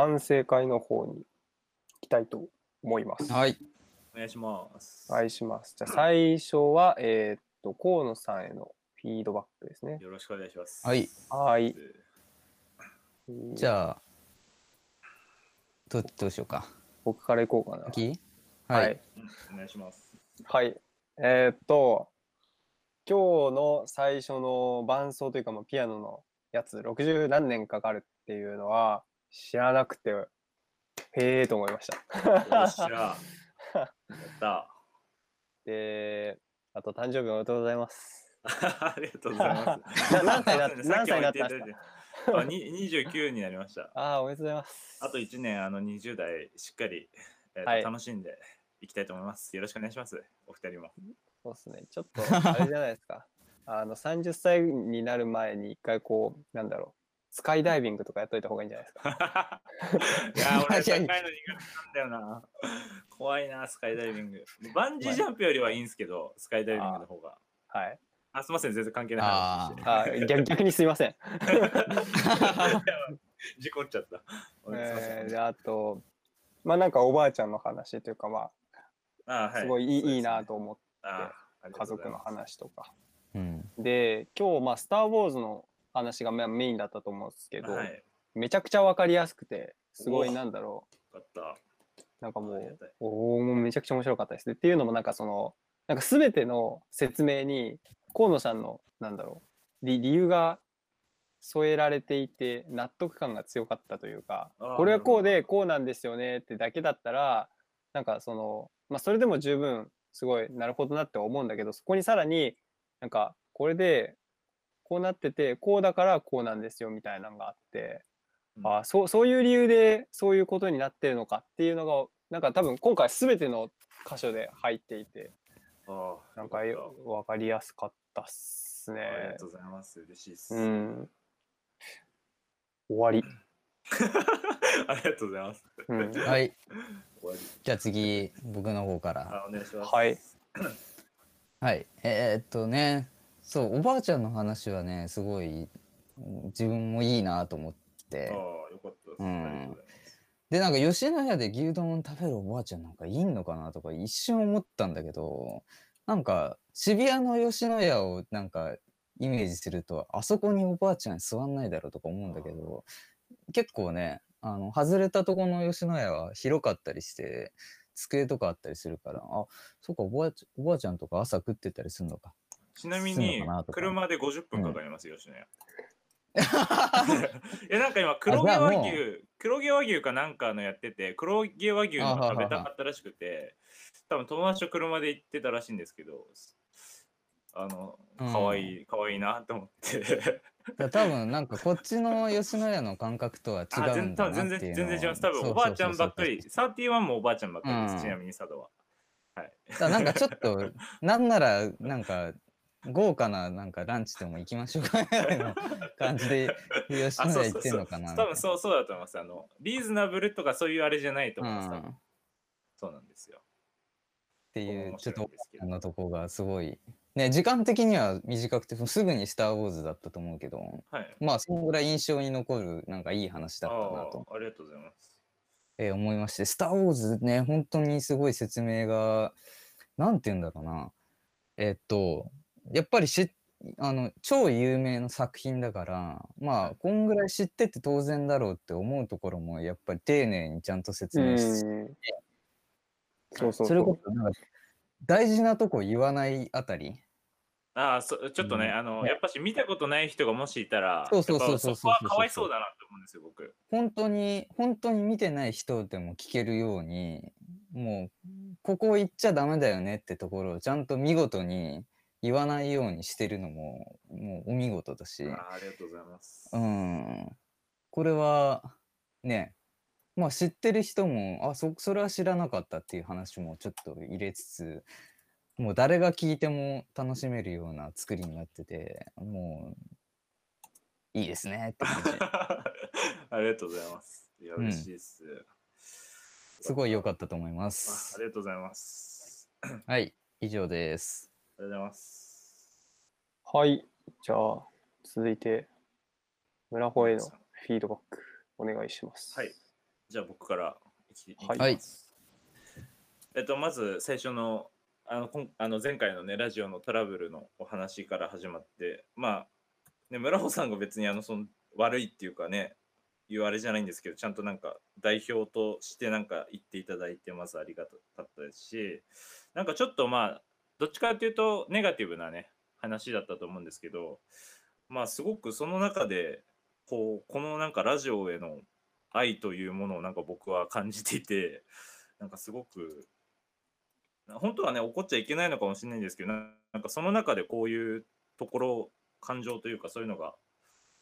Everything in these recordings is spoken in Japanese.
反省会の方に行きたいと思います。はい。お願いします。お願いします。じゃあ最初は、えーっと、河野さんへのフィードバックですね。よろしくお願いします。はい。はい。じゃあ、どどうしようか。僕から行こうかな。いいははいお願いします。はい。えーっと、今日の最初の伴奏というか、まあ、ピアノのやつ、60何年かかるっていうのは知らなくて、へえと思いました。よっしゃ。やった。で、あと誕生日おめでとうございます。ありがとうございます。な 何歳ださっきも何歳になったん言ですか？ていただいてあに ?29 になりました。ああ、おめでとうございます。あと1年、あの20代しっかり、えーとはい楽しんでいきたいと思います。よろしくお願いします。お二人も。そうですね。ちょっと、あれじゃないですか。あの、30歳になる前に一回こう、なんだろう、スカイダイビングとかやっといた方がいいんじゃないですか。いや、俺、高いの苦手なんだよな。怖いな、スカイダイビング。バンジージャンプよりはいいんですけど、スカイダイビングの方が。はい。あ、すみません、全然関係ない話して。あー逆逆にすいません。事故っちゃった。えーであと、まあなんかおばあちゃんの話というか、まああ、すごいいい,、いいなと。と思って、家族の話とか。うん。で、今日、まあ、スター・ウォーズの話がまあメインだったと思うんですけど、はい。めちゃくちゃわかりやすくて、すごいおなんだろう。よかった。なんかもうおお、もうめちゃくちゃ面白かったですね。っていうのも、なんかその、なんか全ての説明に、河野さんの、なんだろう、理理由が添えられていて、納得感が強かったというかこれはこうで、こうなんですよねってだけだったら、なんかその、まあ、それでも十分、すごい、なるほどなって思うんだけど、そこにさらに、なんか、これで、こうなってて、こうだからこうなんですよみたいなのがあって、うんあそうそういう理由でそういうことになってるのかっていうのがなんか多分今回全ての箇所で入っていてああなんか分かりやすかったっすたありねが。とうございます。嬉しいです。うん。終わり。ありがとうございます。うん、はい。終わり。じゃあ次、僕の方から。あ、お願いします。はい。はい。えーっとね、そう、おばあちゃんの話はね、すごい、自分もいいなと思っああ、て。よかったです。うん。で、なんか吉野家で牛丼食べるおばあちゃんなんかいんのかなとか一瞬思ったんだけど、なんか渋谷の吉野家をなんかイメージすると、あそこにおばあちゃん座んないだろうとか思うんだけど、結構ね、あの、外れたとこの吉野家は広かったりして、机とかあったりするから、あ、そっか、おばあちおばあちゃんとか朝食ってたりするのか。ちなみに車で50分かかりますよ、吉野家。いやなんか今 黒毛和牛黒毛和牛かなんかのやってて黒毛和牛の食べたかったらしくて多分友達と車で行ってたらしいんですけどあのうん。可愛い可愛いなと思って。だ多分なんかこっちの吉野家の感覚とは違あうんだな全っていう全然全然違います。多分おばあちゃんばっかり。そうそう31もおばあちゃんばっかりです、うん。ちなみに佐渡は。はい。なんかちょっとなんならなんか豪華ななんかランチでも行きましょうか。みたいな感じで吉あ野家行ってんのかな多分そうそうだと思いますあのリーズナブルとかそういうあれじゃないとう思います、多分ん、っそうなんですよ。ていう面ちょっとあのとこがすごい。ね時間的には短くてすぐに「スター・ウォーズ」だったと思うけど。はい。まあそのぐらい印象に残るなんかいい話だったなと。ありがとうございます。えー思いまして、スター・ウォーズね、本当にすごい説明が、なんて言うんだろうな。えーっと、やっぱりしあの超有名な作品だから、まあ、こんぐらい知ってて当然だろうって思うところも、やっぱり丁寧にちゃんと説う明して、ん。そうそうそれそこそなんか大事なとこ言わないあたり、ああ、そちょっとね、うん。あの、ね。やっぱし見たことない人がもしいたら、そうそうそうそうそこはかわいそうだなって思うんですよ、僕。本当に、本当に見てない人でも聞けるように、もう、ここ行っちゃダメだよねってところをちゃんと見事に言わないようにしてるのも、もうお見事だし、ああありがとうございます。うん。これは、ね、まあ知ってる人も、あ、そ、それは知らなかったっていう話もちょっと入れつつ、もう誰が聞いても楽しめるような作りになってて、もう、いいですねって感じ。ありがとうございます。いや、うん嬉しいです。すごい良かったと思いまあすあ。りがとうございます。はい、以上です。ありがとうございます。はい。じゃあ、続いて、村穂へのフィードバック、お願いします。はい。じゃあ僕からいきいきはい。えっと、まず最初のあのこんあの前回のね、ラジオのトラブルのお話から始まって、まあ、ね、村穂さんが別にあのその悪いっていうかね、いうあれじゃないんですけど、ちゃんとなんか代表としてなんか言っていただいて、まずありがたかったですし、なんかちょっとまあ、どっちかっていうとネガティブなね、話だったと思うんですけど、まあすごくその中で、こう、このなんかラジオへの愛というものをなんか僕は感じていて、なんかすごく、本当はね、怒っちゃいけないのかもしれないんですけど、なんかその中でこういうところ、感情というかそういうのが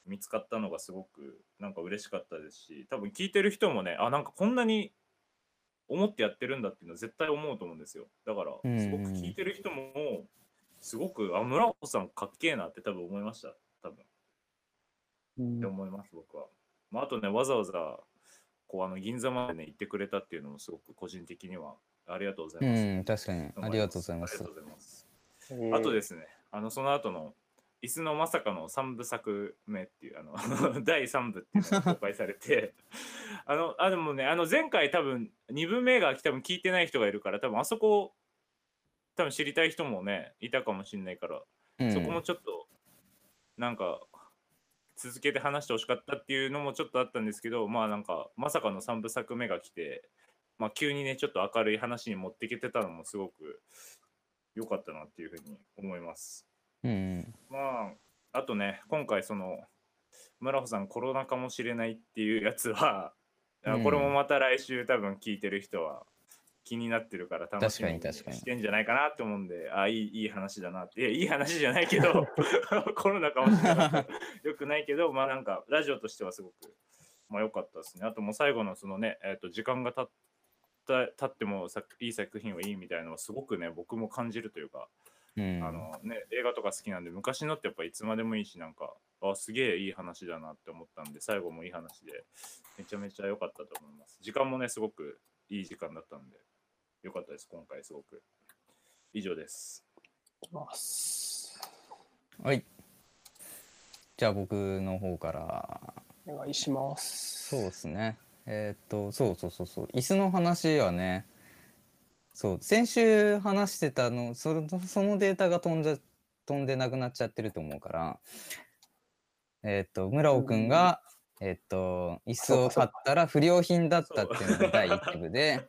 見つかったのがすごくなんか嬉しかったですし、多分聞いてる人もね、あ、なんかこんなに思ってやってるんだっていうのは絶対思うと思うんですよ。だから、うんすごく聞いてる人も、すごく、あ、村尾さんかっけえなって多分思いました。多分。って思います、僕は。まあ、あとね、わざわざ、こう、あの、銀座までね、行ってくれたっていうのもすごく個人的にはありがとうございます。うん、確かに。ありがとうございますありがと。うございます。あとですね、あの、その後の、椅子のまさかの3部作目っていう、あの、第3部っていうのが公開されて、あの、あ、でもね、あの、前回多分、2部目が多分聞いてない人がいるから、多分あそこ、多分知りたい人もね、いたかもしれないから、うんそこもちょっと、なんか、続けて話してほしかったっていうのもちょっとあったんですけど、まあなんか、まさかの3部作目が来て、まあ急にね、ちょっと明るい話に持っていけてたのもすごく良かったなっていうふうに思います。うん。まあ、あとね、今回その、村穂さんコロナかもしれないっていうやつは、あうんこれもまた来週多分聞いてる人は気になってるから楽しみにしてんじゃないかなって思うんで、あいいいい話だなって。いや、いい話じゃないけど、コロナかもしれない。よくないけど、まあなんか、ラジオとしてはすごく、まあ良かったですね。あともう最後のそのね、えっ、と、時間が経った、経ってもさいい作品はいいみたいなのはすごくね、僕も感じるというか、うん。あのね、映画とか好きなんで、昔のってやっぱいつまでもいいし、なんか、あ、すげえいい話だなって思ったんで、最後もいい話で、めちゃめちゃ良かったと思います。時間もね、すごくいい時間だったんで、良かったです、今回すごく。以上です。ます。はい。じゃあ僕の方から。お願いします。そうですね。えーっと、そうそうそうそう。椅子の話はね、そう、先週話してたの、そのそのデータが飛んじゃ、飛んでなくなっちゃってると思うから、えーっと、村尾くんが、えーっと、椅子を買ったら不良品だったっていうのが第一部で、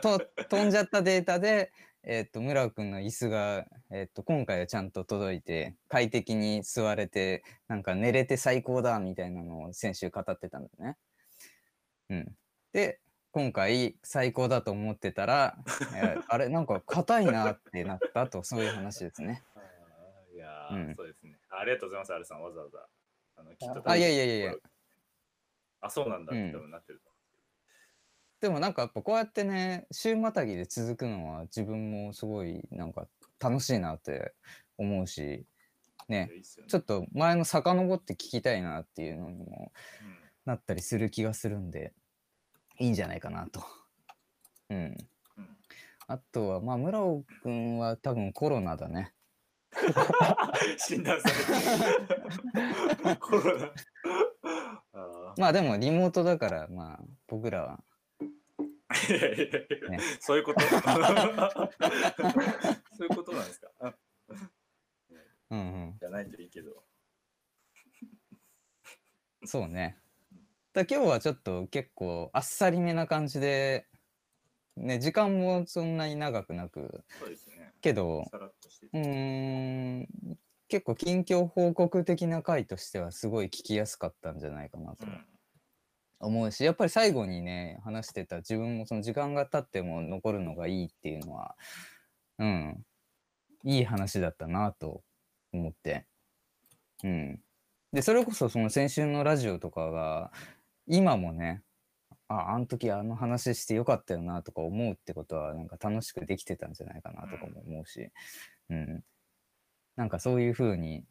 そうと飛んじゃったデータで、えーっと、村尾くんの椅子が、えーっと、今回はちゃんと届いて、快適に座れて、なんか寝れて最高だみたいなのを先週語ってたんだね。うん。で、今回最高だと思ってたら、えー あれなんか硬いなってなったと、そういう話ですね。いやー、うんそうですね。ありがとうございます、アルさん、わざわざ。あのきっとあいやいやいやいや。あ、そうなんだってうん多分なってると。でもなんかやっぱこうやってね、週またぎで続くのは自分もすごいなんか楽しいなって思うし、ね、いいっすよねちょっと前の遡って聞きたいなっていうのにもうんなったりする気がするんで、いいんじゃないかなと。うん。うんあとは、まあ、村尾くんは多分コロナだね。診断されてコロナ。あまあでもリモートだから、まあ僕らは。ねそういうこと？そういうことなんですか？あうんうん。じゃないといいけど。そうね。だ今日はちょっと結構あっさりめな感じで、ね、時間もそんなに長くなく、そうですね。けど、さらっとしてうて。ーん、結構近況報告的な回としてはすごい聞きやすかったんじゃないかなとうん思うし、やっぱり最後にね、話してた自分もその時間が経っても残るのがいいっていうのは、うん、いい話だったなと思って。うん。で、それこそその先週のラジオとかが、今もね、あ、あの時あの話してよかったよなとか思うってことは、なんか楽しくできてたんじゃないかなとかも思うし、うん。なんかそういうふうに、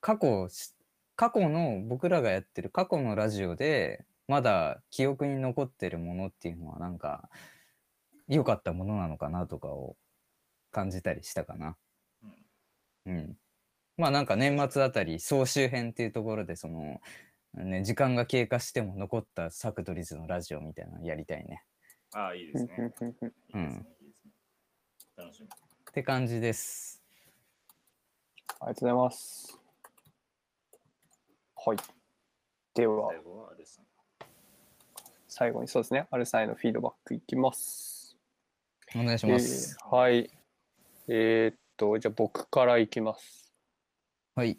過去し、過去の僕らがやってる過去のラジオで、まだ記憶に残ってるものっていうのはなんか良かったものなのかなとかを感じたりしたかな。うんうん。まあなんか年末あたり総集編っていうところでそのね、時間が経過しても残ったサクドリズのラジオみたいなのやりたいね。ああ、いいですね。うんね。楽しみ。って感じです。ありがとうございます。はい。では、最後はあれですね。最後にそうですね、アルさんへのフィードバックいきます。お願いします。えーはい。えーっと、じゃあ僕からいきます。はい。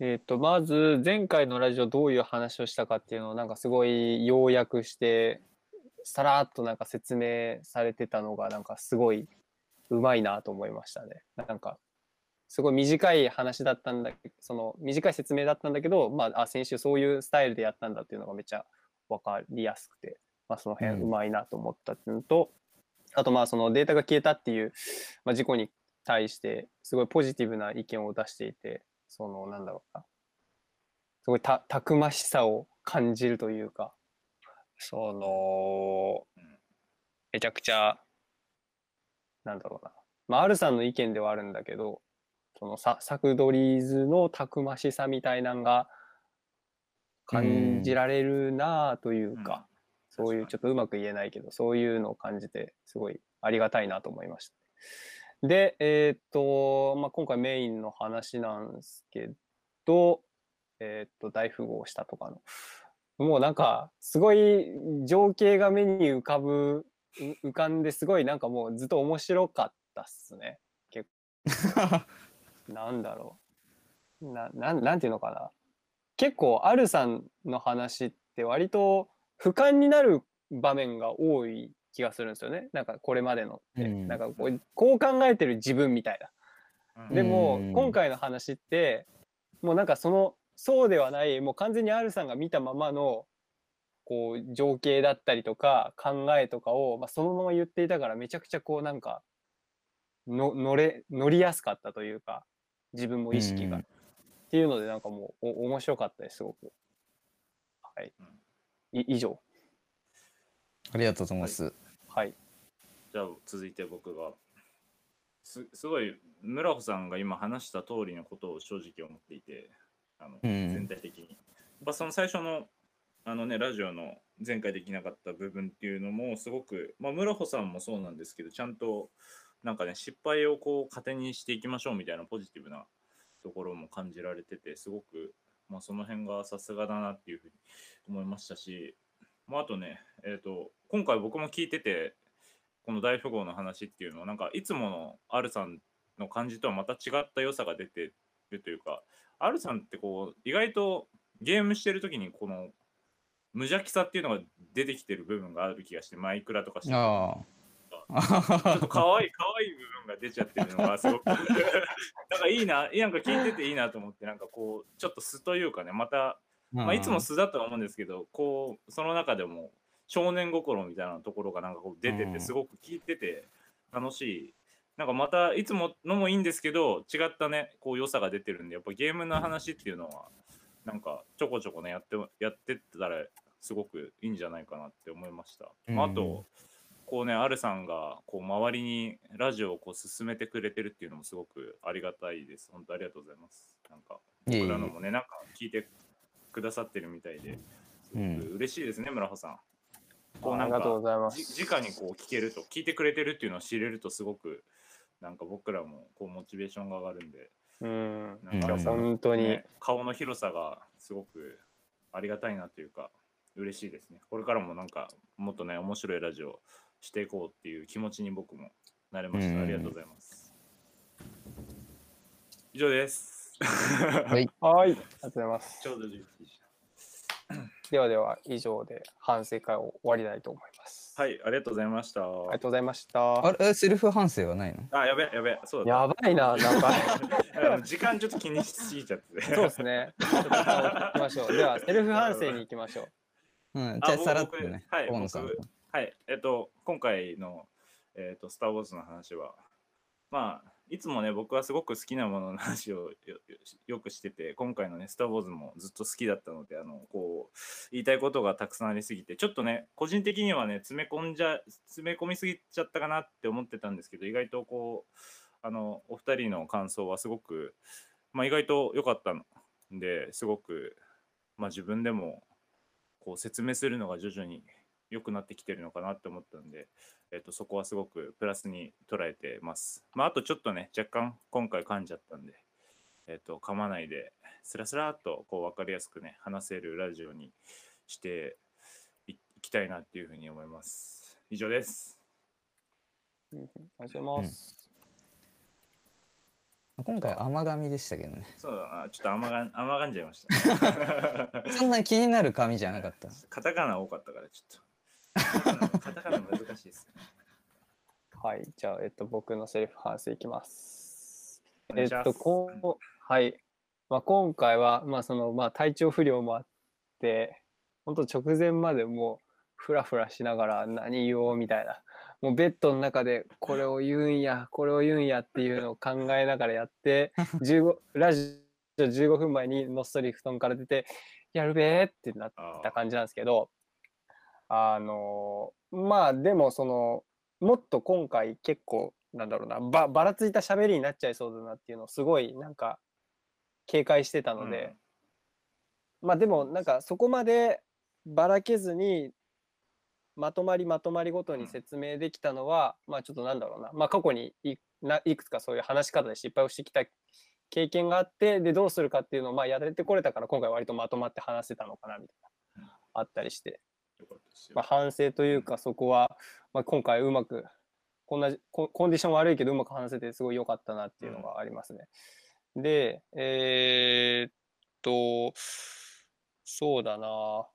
えーっと、まず、前回のラジオどういう話をしたかっていうのを、なんかすごい要約して、さらっとなんか説明されてたのが、なんかすごいうまいなと思いましたね。なんか、すごい短い話だったんだけど、その短い説明だったんだけど、まあ、あ先週そういうスタイルでやったんだっていうのがめっちゃ分かりやすくて、まあ、その辺うんうまいなと思ったっていうのと、あとまあそのデータが消えたっていう、まあ、事故に対してすごいポジティブな意見を出していてそのなんだろうな。すごいたたくましさを感じるというか。そのうんめちゃくちゃなんだろうな。まあアルさんの意見ではあるんだけどそのササクドリーズのたくましさみたいなんが感じられるなあというか、そういうちょっとうまく言えないけど、そういうのを感じて、すごいありがたいなと思いました。で、えーっと、まあ、今回メインの話なんですけど、えーっと、大富豪したとかの、もうなんか、すごい情景が目に浮かぶ、う浮かんですごいなんかもうずっと面白かったっすね。なんだろう。な、なん、なんていうのかな。結構、アルさんの話って割と俯瞰になる場面が多い気がするんですよね。なんかこれまでのって。うんなんかこう、こう考えてる自分みたいな。うんでもうん今回の話ってもうなんかそのそうではないもう完全に R さんが見たままのこう情景だったりとか考えとかを、まあ、そのまま言っていたからめちゃくちゃこうなんかの乗れ乗りやすかったというか自分も意識が、うんっていうのでなんかもうお面白かったですすごく。はい、い以上ありがとうございます。はいじゃあ続いて僕が。すすごい村穂さんが今話した通りのことを正直思っていてあの、うん。全体的に。やっぱその最初のあのねラジオの前回できなかった部分っていうのもすごく、まあ、村穂さんもそうなんですけどちゃんとなんかね失敗をこう糧にしていきましょうみたいなポジティブなところも感じられててすごく、まあ、その辺がさすがだなっていうふうに思いましたし、まあ、あとね、えー、と今回僕も聞いててこの大富豪の話っていうのはなんかいつもの R さんの感じとはまた違った良さが出てるというか R さんってこう意外とゲームしてる時にこの無邪気さっていうのが出てきてる部分がある気がしてマイクラとかしててあちょっと可愛い可愛い部分が出ちゃってるのがすごく なんかいいななんか聞いてていいなと思ってなんかこうちょっと素というかねまたあ。まあ、いつも素だとは思うんですけどこうその中でも少年心みたいなところがなんかこう出てうんてすごく聞いてて楽しい。なんかまたいつものもいいんですけど違ったねこう良さが出てるんでやっぱゲームの話っていうのはなんかちょこちょこねやってやってったらすごくいいんじゃないかなって思いました、うんとこうね、アルさんがこう周りにラジオをこう進めてくれてるっていうのもすごくありがたいです。本当ありがとうございます。なんか僕らのもね、なんか聞いてくださってるみたいで、すごく嬉しいですね、村穂さん。こうなんありがとうごかざいます。じ直にこう聞けると、聞いてくれてるっていうのを知れるとすごくなんか僕らもこうモチベーションが上がるんで、うん、なんかうん本当に、ね顔の広さがすごくありがたいなというか嬉しいですね。これからもなんかもっとね面白いラジオしていこうっていう気持ちに僕もなれました。うんありがとうございます。以上です。はい。はい、ありがとうございます。ちょうど11時。ではでは、以上で反省会を終わりたいと思います。はい、ありがとうございました。ありがとうございました。あれ、セルフ反省はないの？あ、やべやべ、そうだやばいな、なんか。時間ちょっと気にしすぎちゃって。そうですね。ちょっと行きましょう。では、セルフ反省に行きましょう。うん、あじゃあさらっと僕ね、はいはい、えっと、今回の、えっと、スター・ウォーズの話は、まあ、いつもね、僕はすごく好きなものの話をよくしてて、今回のね、スター・ウォーズもずっと好きだったので、あの、こう、言いたいことがたくさんありすぎて、ちょっとね、個人的にはね、詰め込んじゃ、詰め込みすぎちゃったかなって思ってたんですけど、意外とこう、あの、お二人の感想はすごく、まあ、意外と良かったので、すごく、まあ、自分でもこう説明するのが徐々に良くなってきてるのかなって思ったんで、えっとそこはすごくプラスに捉えてます。まあ、あとちょっとね、若干今回噛んじゃったんで、えっと噛まないで、スラスラっとこう分かりやすくね、話せるラジオにしていいきたいなっていうふうに思います。以上です。ありがとうございます。今回甘噛みでしたけどね。そうだな、ちょっと甘が甘がんじゃいました。そんな気になる紙じゃなかった。カタカナ多かったから、ちょっと。カタカナ難しいですね。はい、じゃあ、えっと、僕のセリフ反省いきます。ますえっと、こう、はい。まあ、今回は、まあ、その、まあ、体調不良もあって、本当直前までもう、ふらふらしながら何言おうみたいな。もうベッドの中でこれを言うんや、これを言うんやっていうのを考えながらやって、15ラジオ15分前にのっそり布団から出て、やるべーってなっあた感じなんですけど、あのまあでもそのもっと今回結構なんだろうなばばらついた喋りになっちゃいそうだなっていうのをすごいなんか警戒してたので、まあでもなんかそこまでばらけずにまとまりまとまりごとに説明できたのは、まあちょっとなんだろうな。まあ過去にいないくつかそういう話し方で失敗をしてきた経験があってでどうするかっていうのをまあやれてこれたから今回割とまとまって話せたのかなみたいなあったりしてまあ、反省というかそこは、まあ、今回うまくこんなココンディション悪いけどうまく話せてすごい良かったなっていうのがありますね。でえーっとそうだな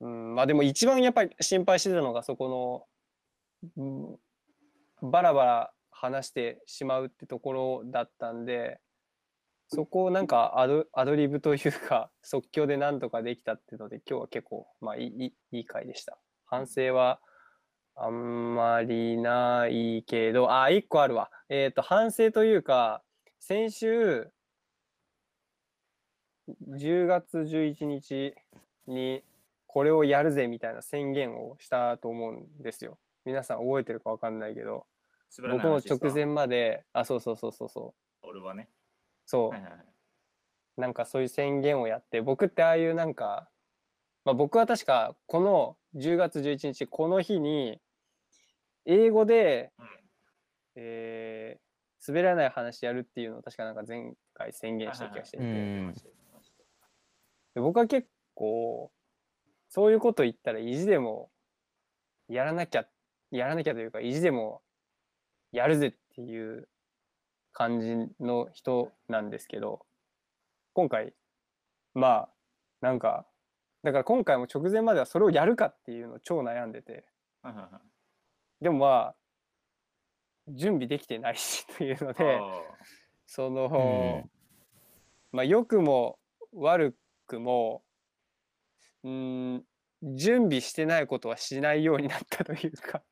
うんまあでも一番やっぱり心配してたのがそこの、うん、バラバラ話してしまうってところだったんでそこをなんかアドアドリブというか 即興でなんとかできたっていうので今日は結構まあいいいい回でした。反省はあんまりないけどあ一個あるわ。えっ、と反省というか先週10月11日にこれをやるぜみたいな宣言をしたと思うんですよ。皆さん覚えてるかわかんないけど僕も直前まであそうそうそうそうそう俺はね。そう、はいはいはい。なんかそういう宣言をやって僕ってああいうなんか、まあ、僕は確かこの10月11日この日に英語で、うん。えー滑らない話やるっていうのを確かなんか前回宣言した気がしていて、はいはいで僕は結構そういうこと言ったら意地でもやらなきゃやらなきゃというか意地でもやるぜっていう感じの人なんですけど今回まあなんかだから今回も直前まではそれをやるかっていうのを超悩んでてでもまあ準備できてないしというのでその、まあ良くも悪くもうーん準備してないことはしないようになったというか。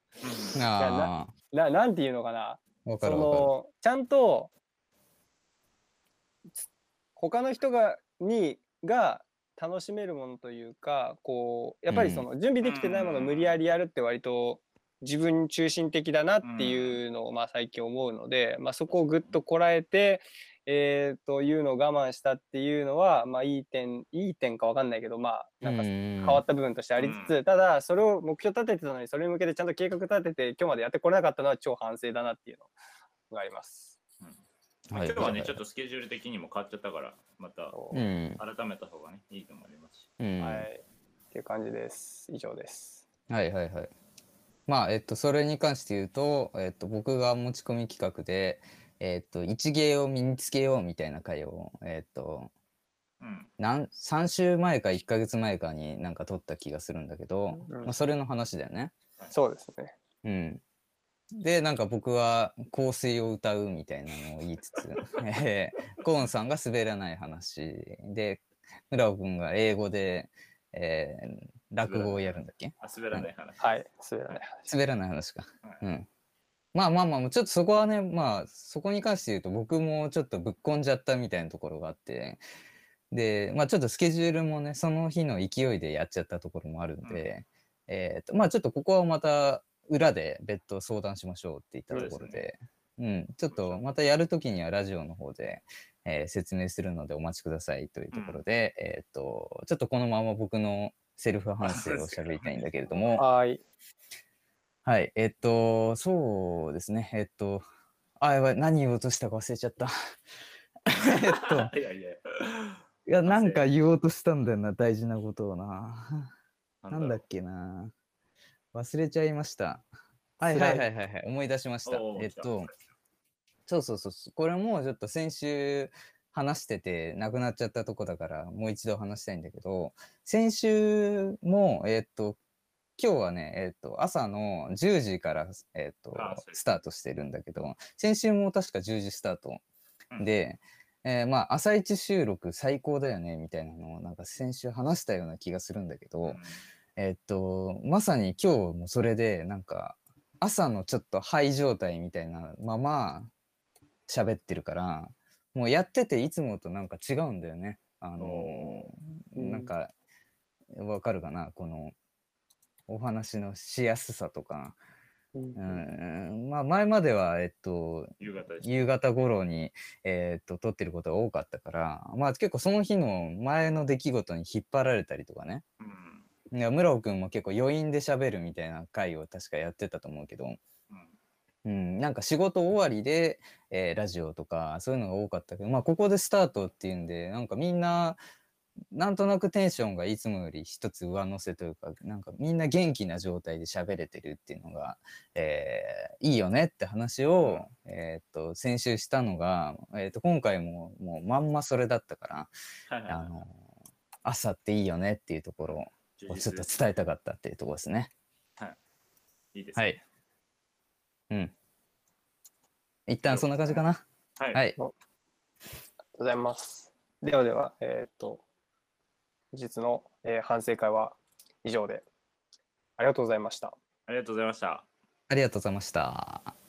うん。あななんていうのかなあ、わそかるわかる。のちゃんとつ他の人がにが楽しめるものというかこうやっぱりその準備できてないものを無理やりやるって割と自分中心的だなっていうのをまあ最近思うので、まあ、そこをぐっとこらえて、えー、というのを我慢したっていうのはまあいい点いい点か分かんないけどまあなんか変変わった部分としてありつつ、ただそれを目標立ててたのにそれに向けてちゃんと計画立てて今日までやってこれなかったのは超反省だなっていうのがあります。今日はね、ちょっとスケジュール的にも変わっちゃったから、また。改めた方がね、いいと思いますし。うん。は、はいっていう感じです。以上です。いはいはい。まあ、えっと、それに関して言うと、えっと、僕が持ち込み企画で、えっと、一芸を身につけようみたいな回を、えっと、うん。なん3週前か1ヶ月前かになんか撮った気がするんだけど、うんまあ、それの話だよね。そうですね。うん。で、なんか僕は香水を歌うみたいなのを言いつつ、えーコーンさんが滑らない話で、村尾くんが英語で、えー落語をやるんだっけ？あ、滑らない話。はい。滑らない話。滑らない話か。はいうん。まあまあまあ、ちょっとそこはね、まあ、そこに関して言うと僕もちょっとぶっこんじゃったみたいなところがあって、で、まあちょっとスケジュールもね、その日の勢いでやっちゃったところもあるんで、えっと、まあちょっとここはまた裏で別途相談しましょうって言ったところそうでで、うん、ちょっとまたやるときにはラジオの方で、えー説明するのでお待ちくださいというところで、えっ、と、ちょっとこのまま僕のセルフ反省を喋りたいんだけれども、はーい。はい、えっと、そうですね、えっと、あ、やばい、何言おうとしたか忘れちゃった。えっと、いやいや。いや、なんか言おうとしたんだよな、大事なことをな。なんだっけな。忘れちゃいました。はいはいはいはいはい、思い出しましたお。ー来たえっと、そうそうそうそう、これもちょっと先週話しててなくなっちゃったとこだから、もう一度話したいんだけど、先週も、えっと、今日はね、えっと、朝の10時から、えっとあそうで、すスタートしてるんだけど、先週も確か10時スタート。うん。で、えーまあ、朝一収録最高だよね、みたいなのを、なんか先週話したような気がするんだけど、えっと、まさに今日もそれで、なんか、朝のちょっとハイ状態みたいなまま喋ってるから、もうやってていつもとなんか違うんだよね。あのなんか、わかるかな？この、お話のしやすさとか。うんうん、まあ前までは、えっと、夕方でした。夕方頃に、えっと、撮ってることが多かったから、まあ結構その日の前の出来事に引っ張られたりとかね。うん。いや村尾くんも結構余韻で喋るみたいな回を確かやってたと思うけど、うん。うん、なんか仕事終わりで、えーラジオとかそういうのが多かったけど、まあここでスタートっていうんで、なんかみんな、なんとなくテンションがいつもより一つ上乗せというか、なんかみんな元気な状態で喋れてるっていうのが、えーいいよねって話を、えーっと、先週したのが、えーっと、今回ももうまんまそれだったから、はいはいはいあの、朝っていいよねっていうところをちょっと伝えたかったっていうところですね。いいですね。はい。うん。一旦そんな感じかな。はい。はい。ありがとうございます。ではでは、えーっと、本日の、えー反省会は以上で、ありがとうございました。ありがとうございました。ありがとうございました。